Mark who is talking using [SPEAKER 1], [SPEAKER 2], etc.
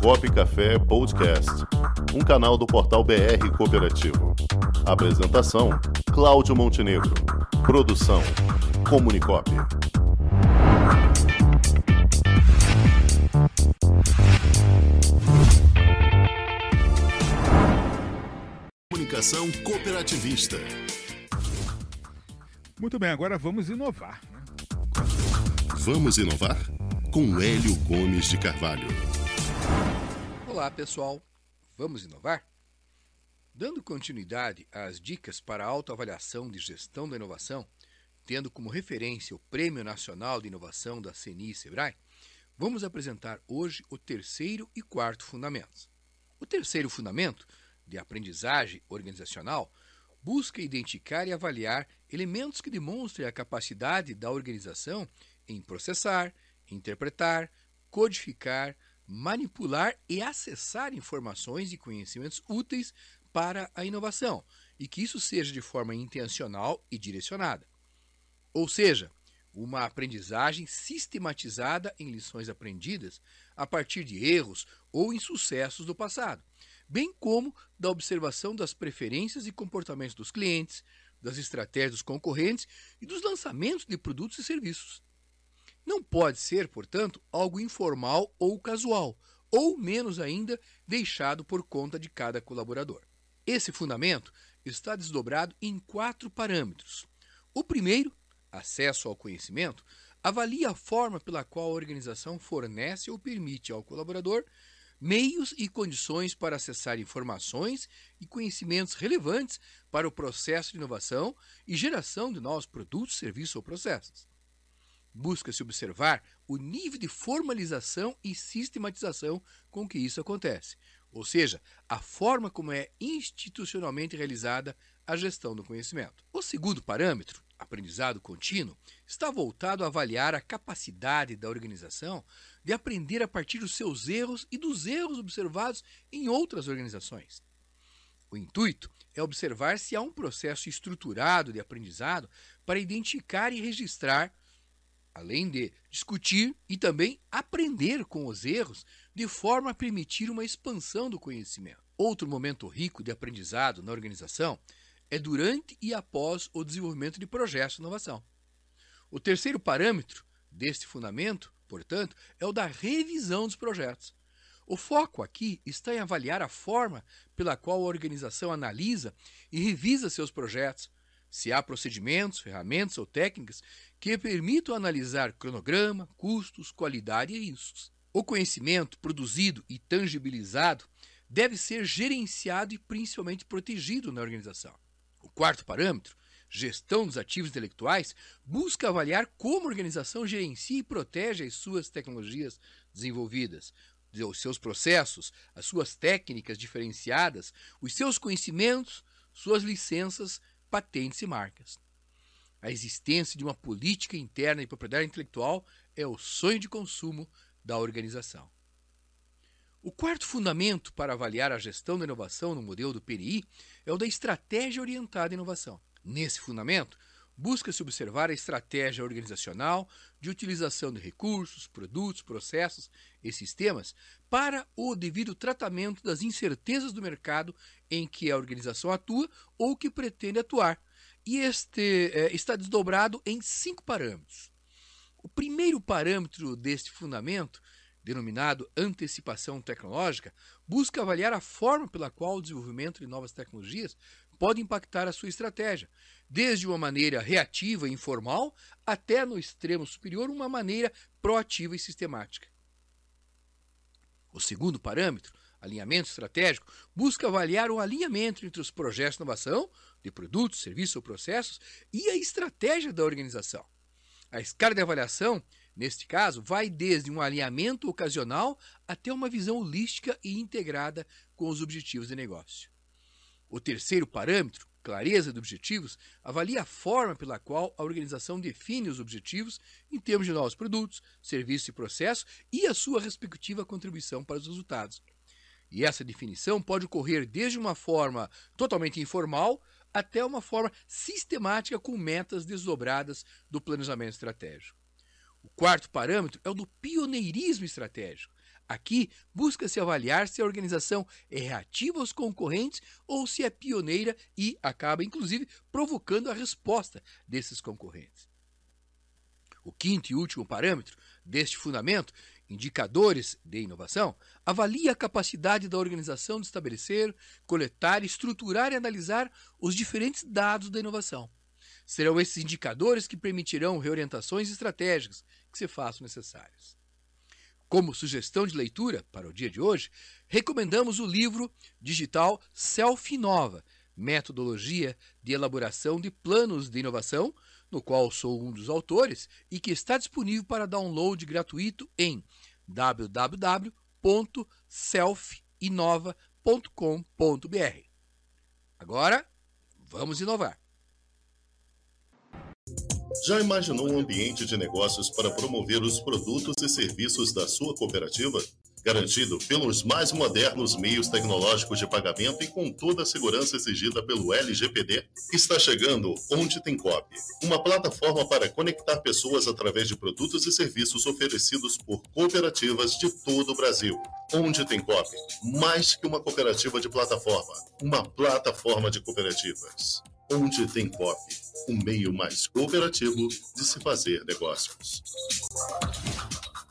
[SPEAKER 1] Comunicop Café Podcast, um canal do portal BR Cooperativo. Apresentação: Cláudio Montenegro. Produção: Comunicop. Comunicação cooperativista.
[SPEAKER 2] Muito bem, agora vamos inovar. né?
[SPEAKER 1] Vamos inovar? Com Hélio Gomes de Carvalho.
[SPEAKER 3] Olá, pessoal. Vamos inovar? Dando continuidade às dicas para autoavaliação de gestão da inovação, tendo como referência o Prêmio Nacional de Inovação da CNI e Sebrae, vamos apresentar hoje o terceiro e quarto fundamentos. O terceiro fundamento, de aprendizagem organizacional, busca identificar e avaliar elementos que demonstrem a capacidade da organização em processar, interpretar, codificar, manipular e acessar informações e conhecimentos úteis para a inovação, e que isso seja de forma intencional e direcionada. Ou seja, uma aprendizagem sistematizada em lições aprendidas a partir de erros ou insucessos do passado, bem como da observação das preferências e comportamentos dos clientes, das estratégias dos concorrentes e dos lançamentos de produtos e serviços. Não pode ser, portanto, algo informal ou casual, ou menos ainda, deixado por conta de cada colaborador. Esse fundamento está desdobrado em quatro parâmetros. O primeiro, acesso ao conhecimento, avalia a forma pela qual a organização fornece ou permite ao colaborador meios e condições para acessar informações e conhecimentos relevantes para o processo de inovação e geração de novos produtos, serviços ou processos. Busca-se observar o nível de formalização e sistematização com que isso acontece, ou seja, a forma como é institucionalmente realizada a gestão do conhecimento. O segundo parâmetro, aprendizado contínuo, está voltado a avaliar a capacidade da organização de aprender a partir dos seus erros e dos erros observados em outras organizações. O intuito é observar se há um processo estruturado de aprendizado para identificar e registrar além de discutir e também aprender com os erros, de forma a permitir uma expansão do conhecimento. Outro momento rico de aprendizado na organização é durante e após o desenvolvimento de projetos de inovação. O terceiro parâmetro deste fundamento, portanto, é o da revisão dos projetos. O foco aqui está em avaliar a forma pela qual a organização analisa e revisa seus projetos, se há procedimentos, ferramentas ou técnicas que permitam analisar cronograma, custos, qualidade e riscos. O conhecimento produzido e tangibilizado deve ser gerenciado e principalmente protegido na organização. O quarto parâmetro, gestão dos ativos intelectuais, busca avaliar como a organização gerencia e protege as suas tecnologias desenvolvidas, os seus processos, as suas técnicas diferenciadas, os seus conhecimentos, suas licenças patentes e marcas. A existência de uma política interna de propriedade intelectual é o sonho de consumo da organização. O quarto fundamento para avaliar a gestão da inovação no modelo do PNI é o da estratégia orientada à inovação. Nesse fundamento, busca-se observar a estratégia organizacional de utilização de recursos, produtos, processos e sistemas para o devido tratamento das incertezas do mercado em que a organização atua ou que pretende atuar. E este é, está desdobrado em cinco parâmetros. O primeiro parâmetro deste fundamento, denominado antecipação tecnológica, busca avaliar a forma pela qual o desenvolvimento de novas tecnologias pode impactar a sua estratégia, desde uma maneira reativa e informal até, no extremo superior, uma maneira proativa e sistemática. O segundo parâmetro, alinhamento estratégico, busca avaliar o alinhamento entre os projetos de inovação, de produtos, serviços ou processos, e a estratégia da organização. A escala de avaliação, neste caso, vai desde um alinhamento ocasional até uma visão holística e integrada com os objetivos de negócio. O terceiro parâmetro, clareza de objetivos, avalia a forma pela qual a organização define os objetivos em termos de novos produtos, serviços e processos e a sua respectiva contribuição para os resultados. E essa definição pode ocorrer desde uma forma totalmente informal até uma forma sistemática com metas desdobradas do planejamento estratégico. O quarto parâmetro é o do pioneirismo estratégico. Aqui, busca-se avaliar se a organização é reativa aos concorrentes ou se é pioneira e acaba, inclusive, provocando a resposta desses concorrentes. O quinto e último parâmetro deste fundamento, indicadores de inovação, avalia a capacidade da organização de estabelecer, coletar, estruturar e analisar os diferentes dados da inovação. Serão esses indicadores que permitirão reorientações estratégicas que se façam necessárias. Como sugestão de leitura para o dia de hoje, recomendamos o livro digital Self Inova, Metodologia de Elaboração de Planos de Inovação, no qual sou um dos autores e que está disponível para download gratuito em www.selfinova.com.br. Agora, vamos inovar.
[SPEAKER 1] Já imaginou um ambiente de negócios para promover os produtos e serviços da sua cooperativa? Garantido pelos mais modernos meios tecnológicos de pagamento e com toda a segurança exigida pelo LGPD, está chegando Onde Tem Cop, uma plataforma para conectar pessoas através de produtos e serviços oferecidos por cooperativas de todo o Brasil. Onde Tem Cop, mais que uma cooperativa de plataforma, uma plataforma de cooperativas. Onde Tem Cop, o meio mais cooperativo de se fazer negócios.